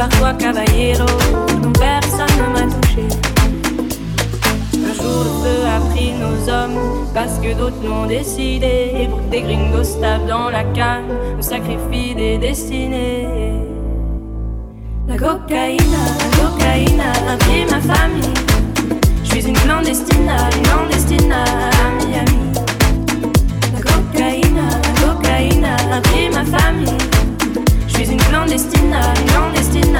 parfois caballero, non personne ne m'a touché. Un jour le feu a pris nos hommes, parce que d'autres l'ont décidé. Et pour que des gringos tapent dans la canne, on sacrifie des destinées. La cocaïne, la cocaïne, a pris ma famille. Je suis une clandestine, une clandestine à Miami. La cocaïne, la cocaïne, a pris ma famille suis une clandestine, clandestine,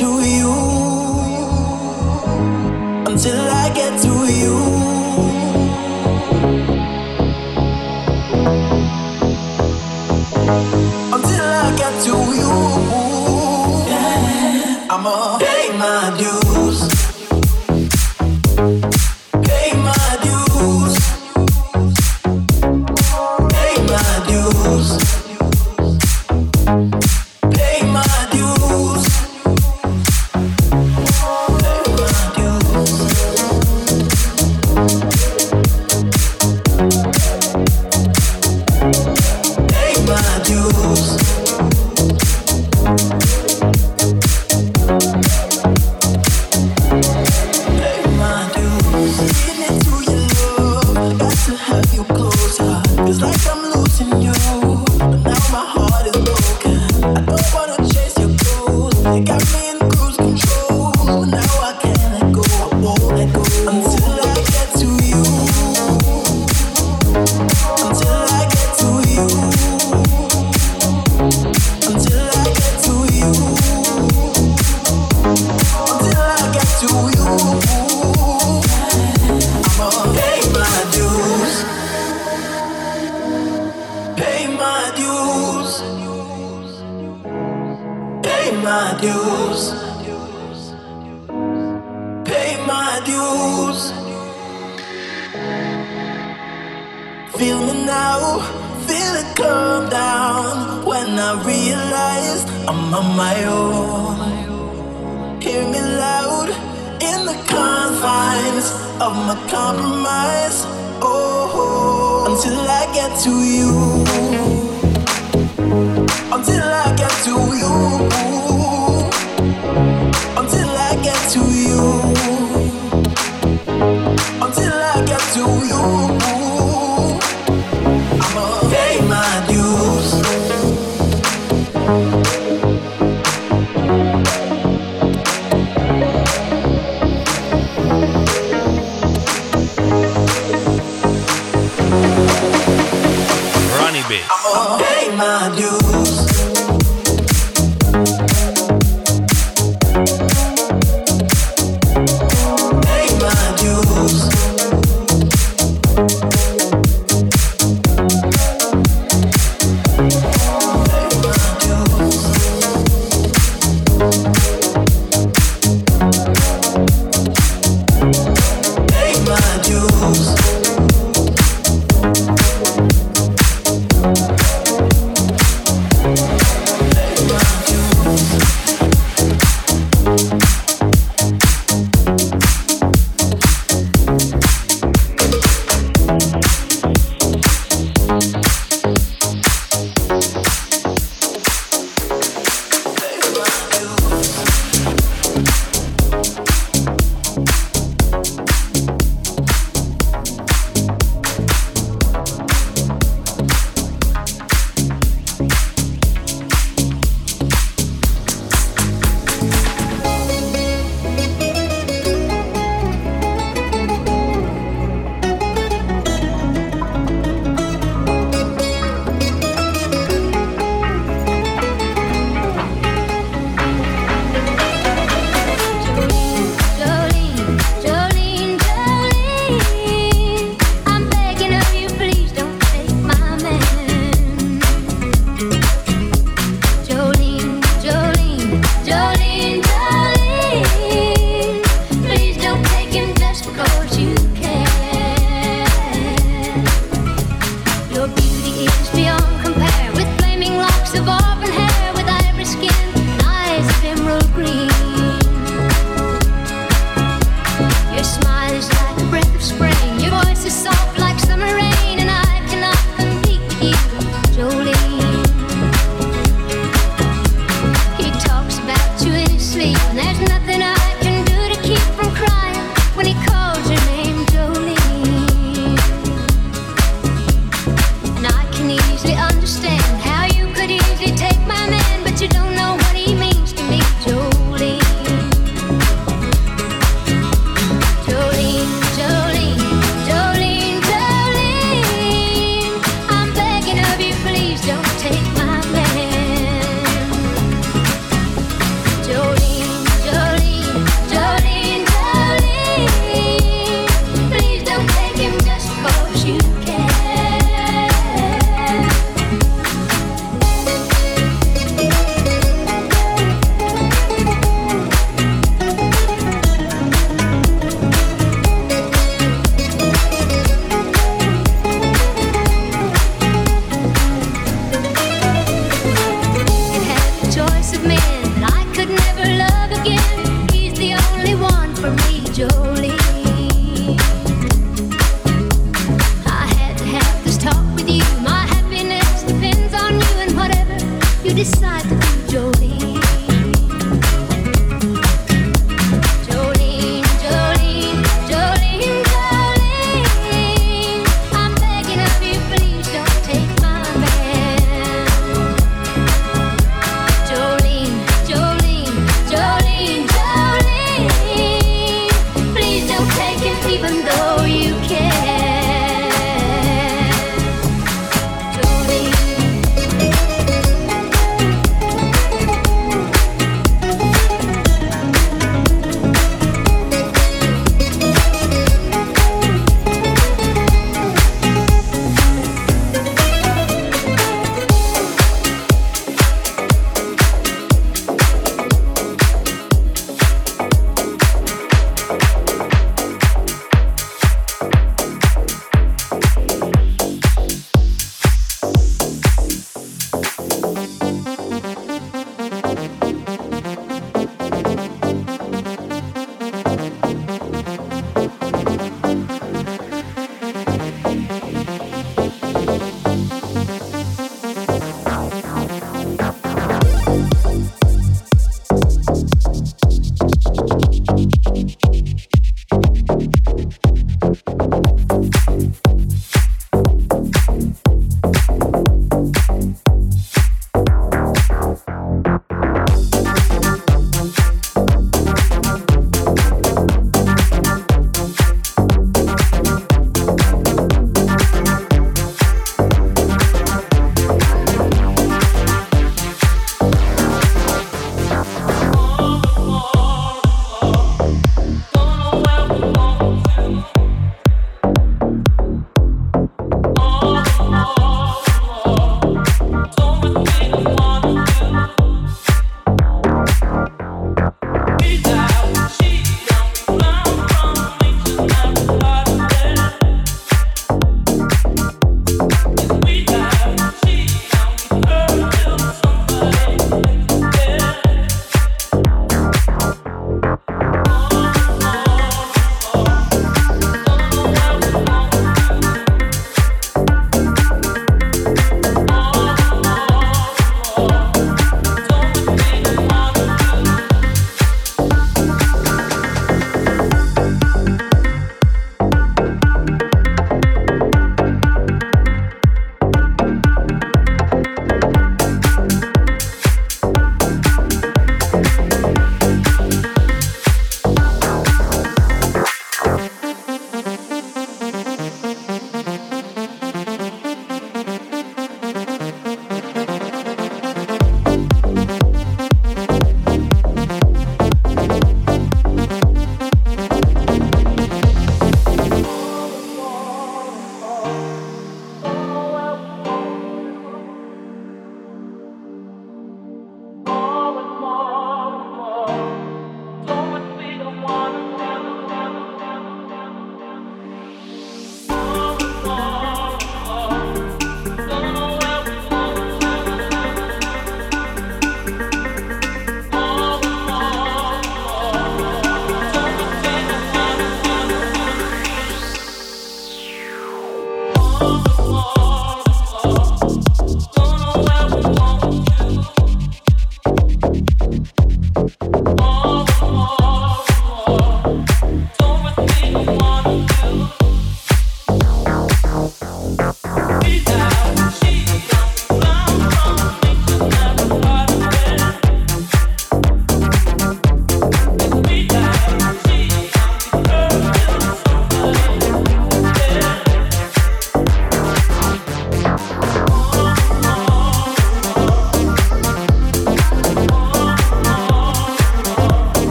of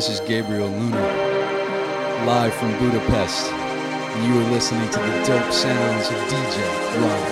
This is Gabriel Luna, live from Budapest. You are listening to the dope sounds of DJ Ron.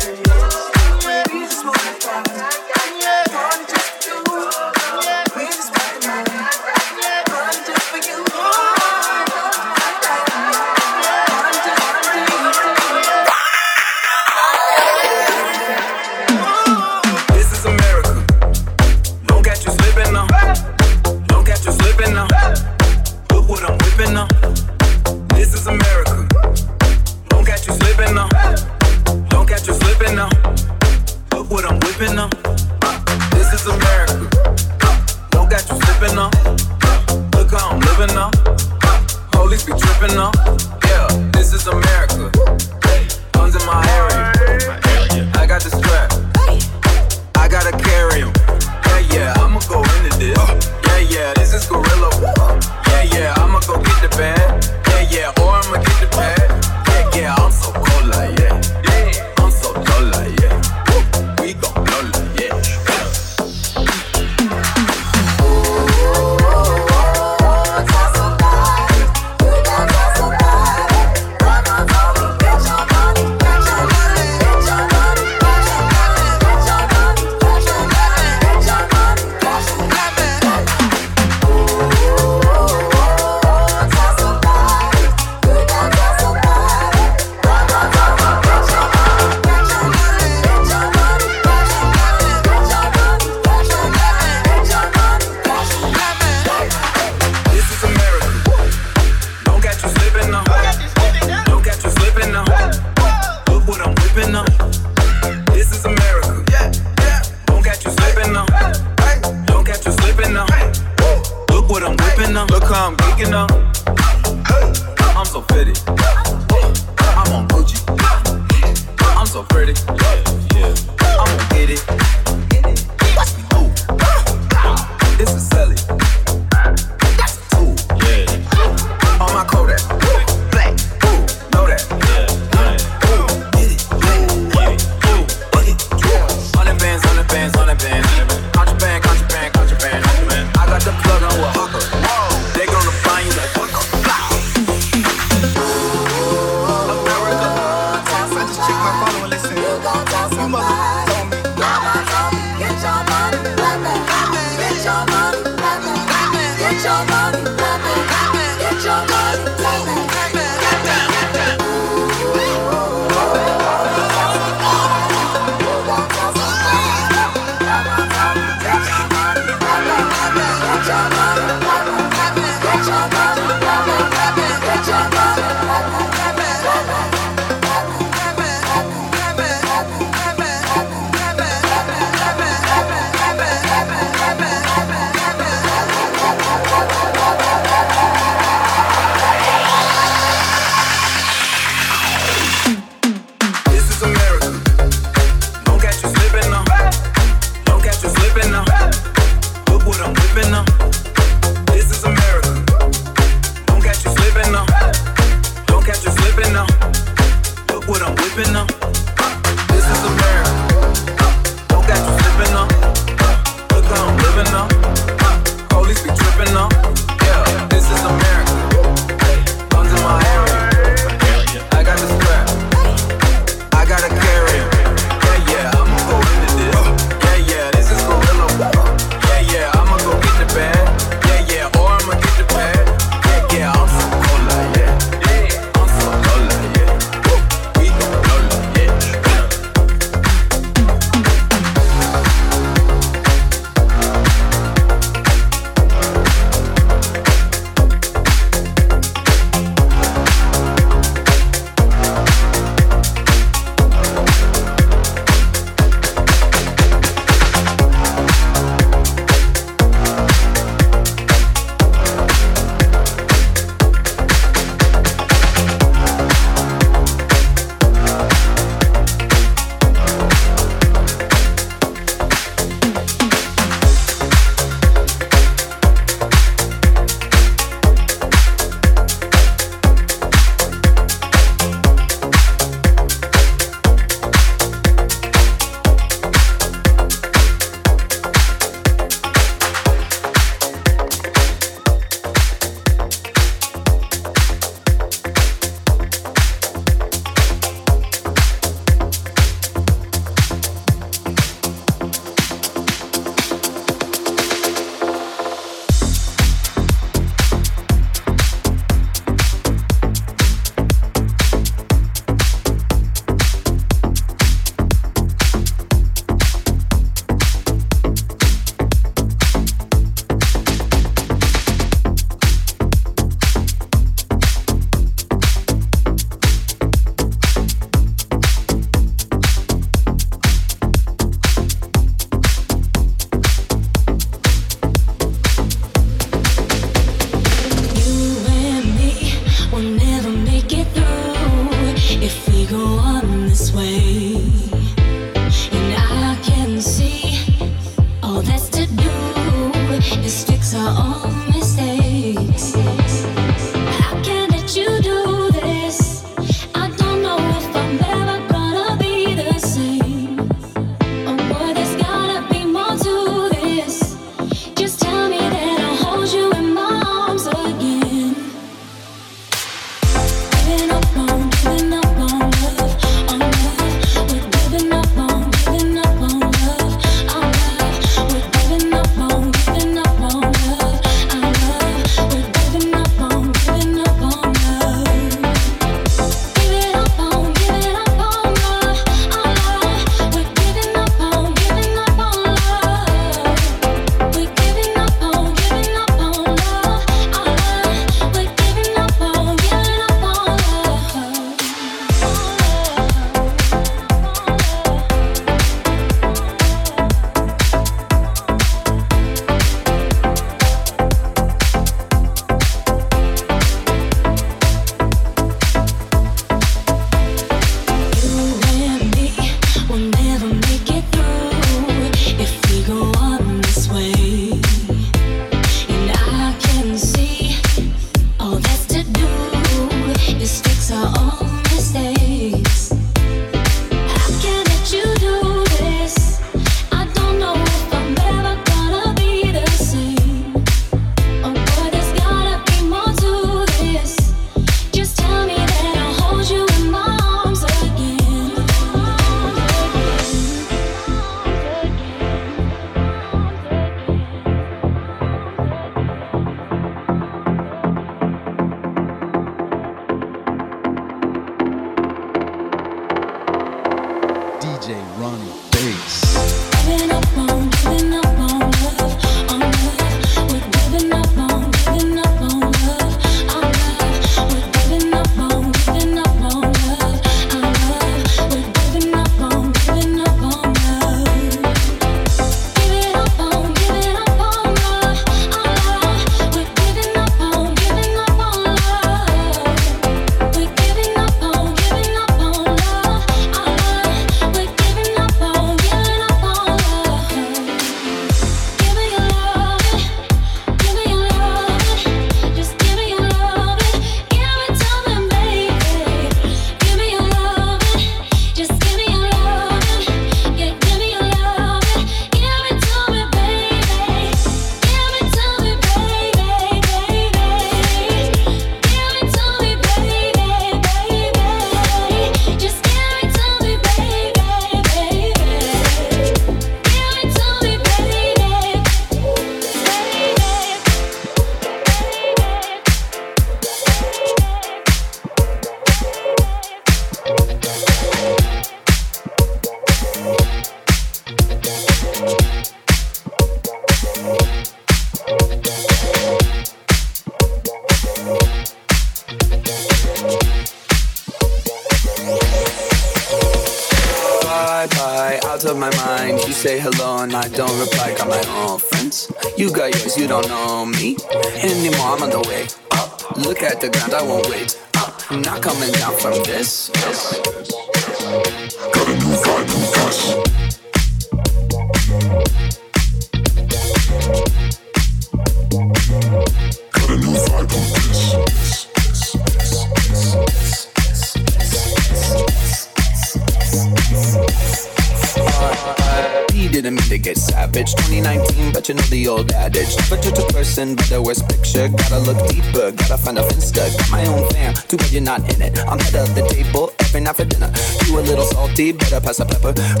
but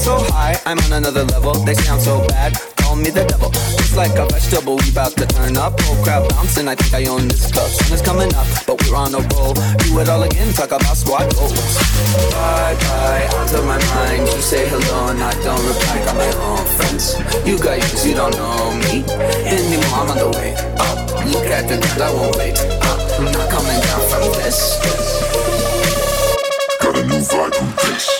so high, I'm on another level. They sound so bad, call me the devil. It's like a vegetable, we about to turn up. Whole crowd bouncing, I think I own this club. Sun is coming up, but we're on a roll. Do it all again, talk about squad goals. Bye bye, out of my mind. You say hello and I don't reply. Got my own friends. You guys, you don't know me anymore. I'm on the way up. Look at the ground, I won't wait up. I'm not coming down from this. Got a new vibe from this.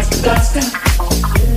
Alaska, Alaska.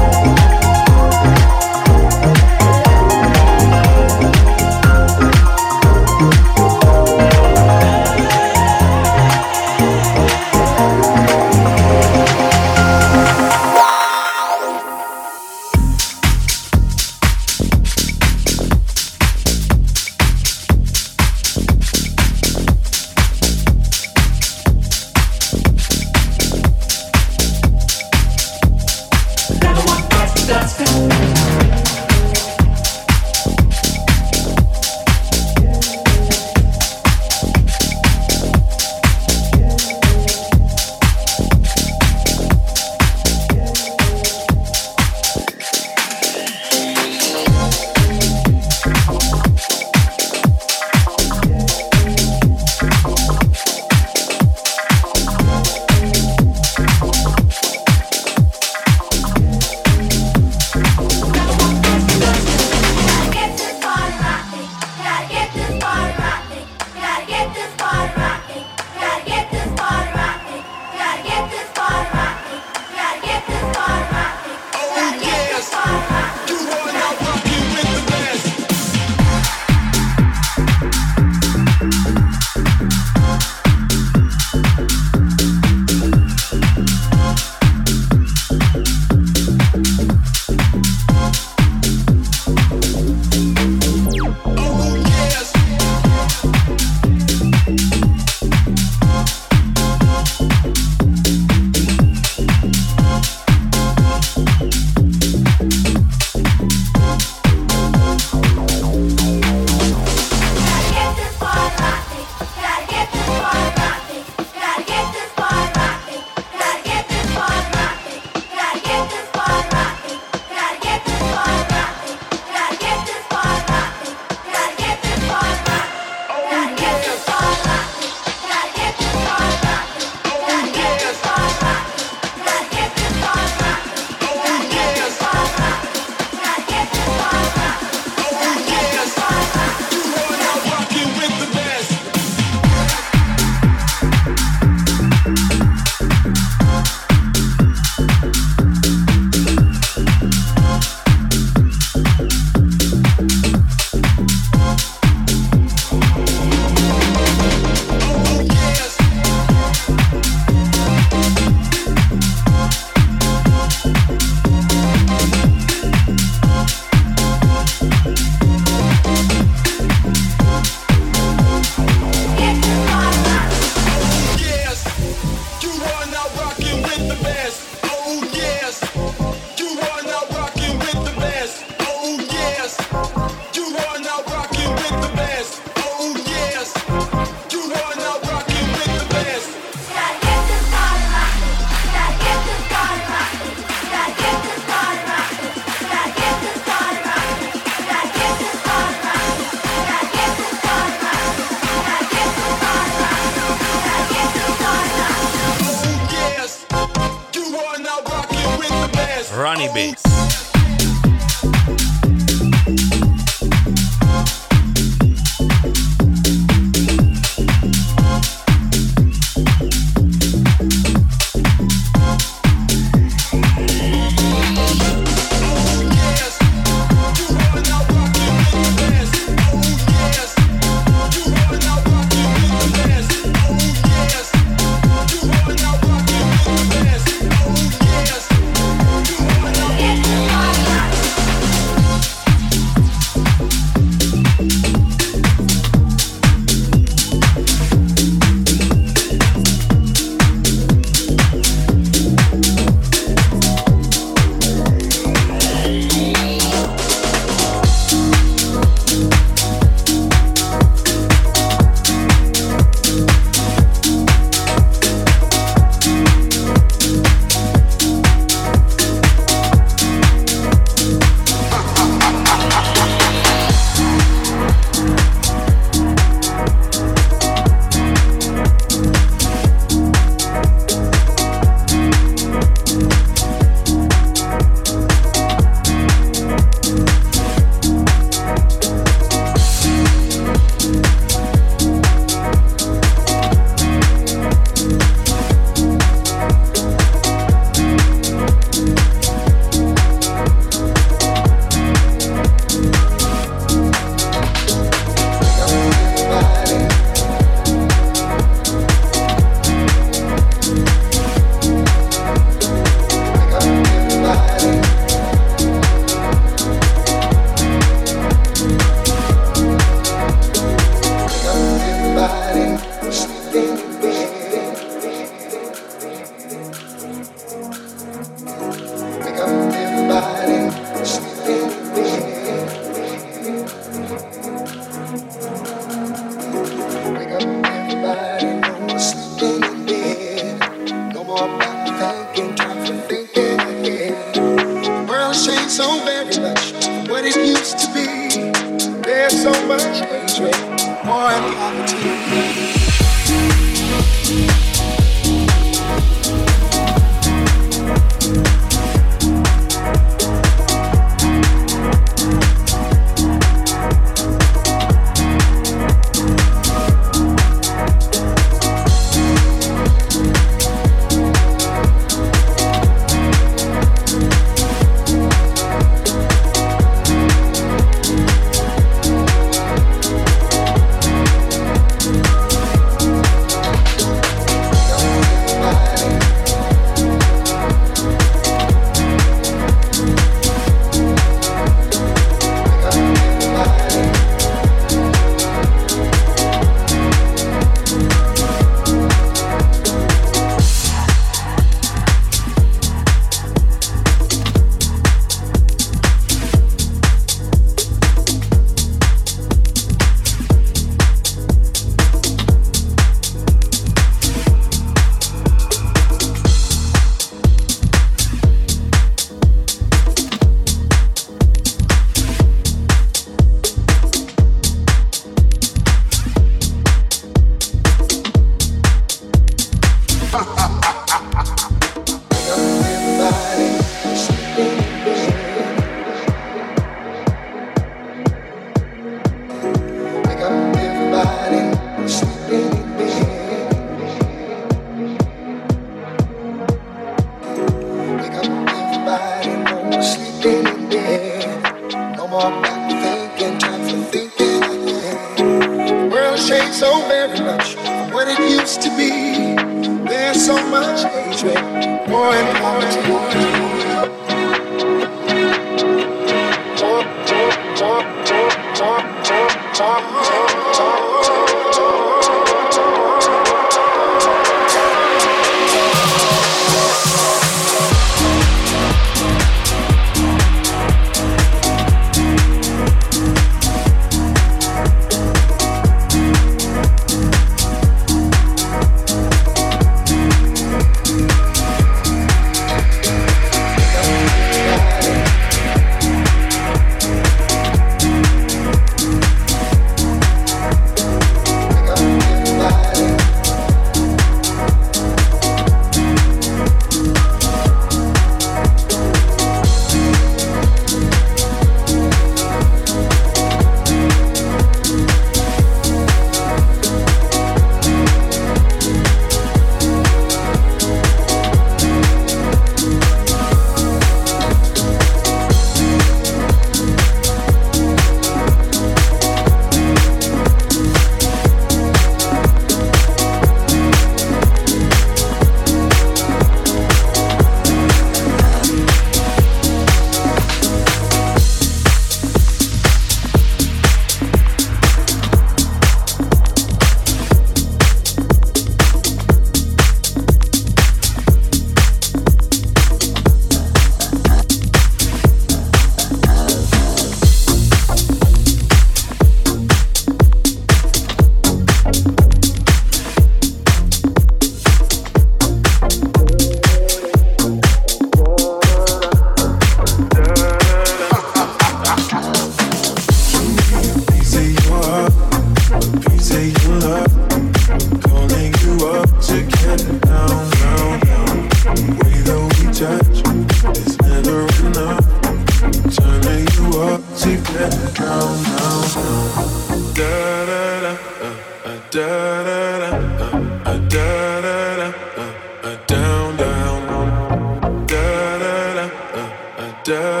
Oh,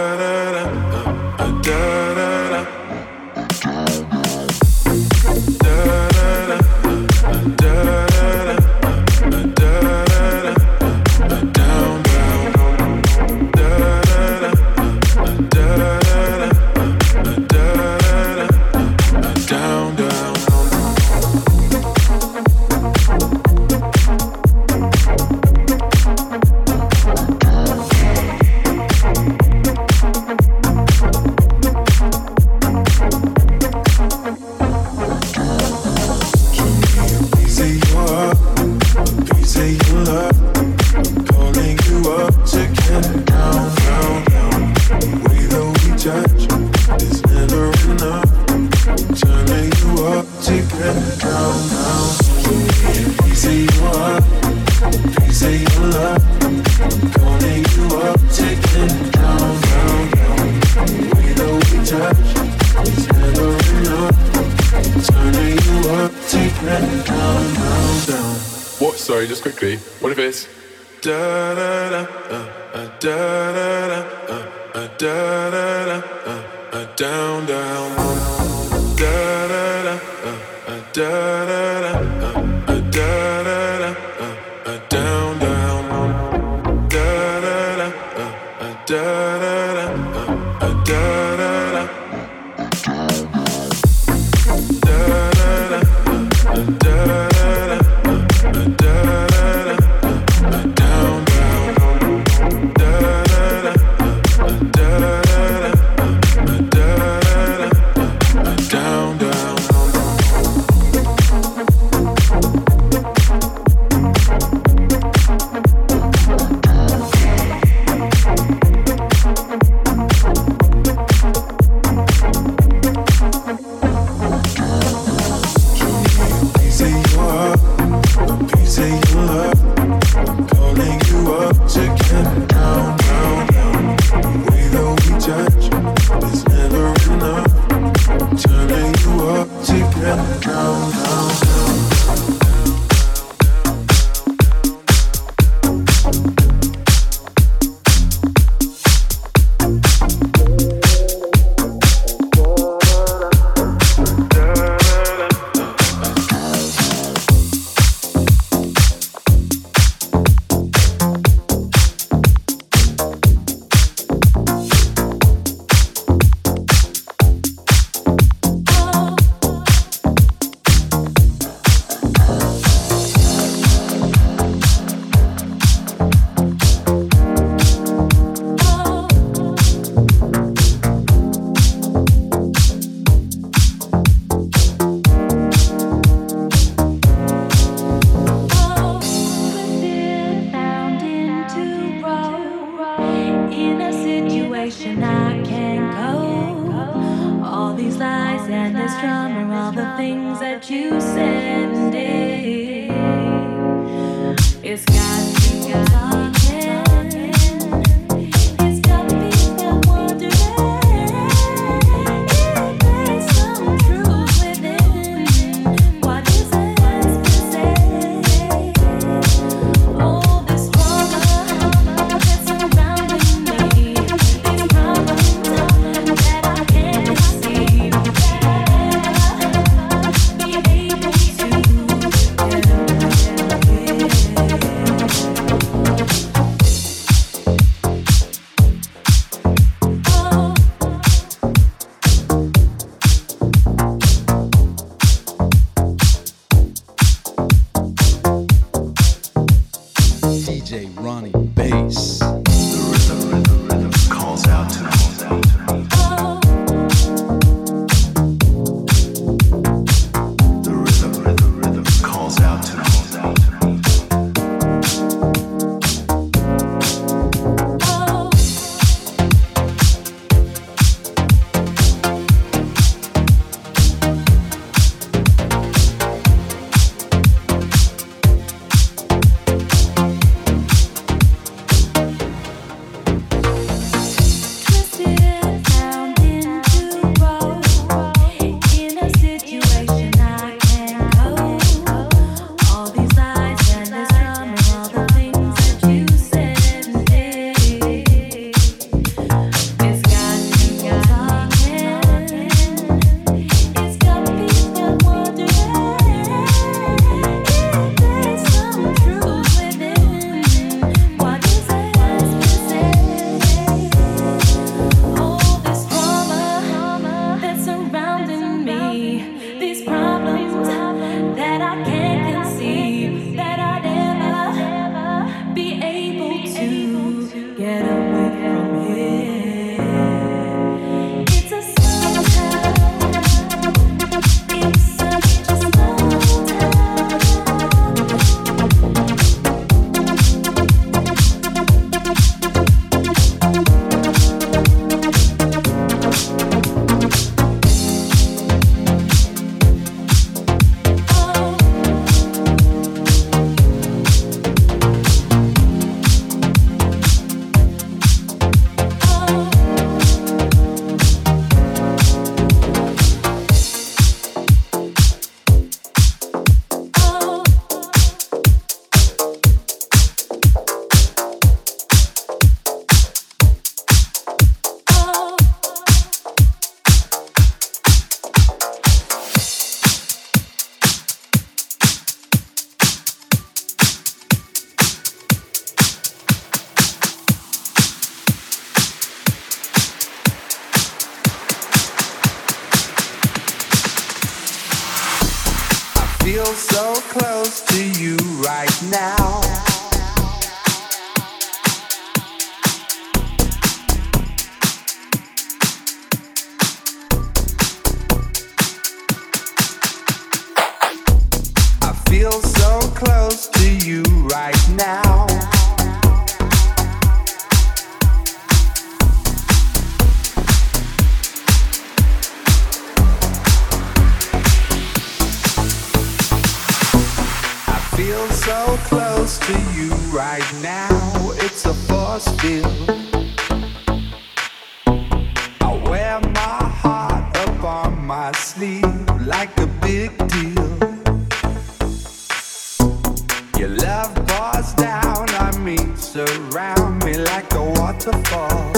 to fall.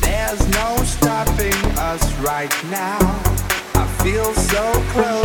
There's no stopping us right now. I feel so close.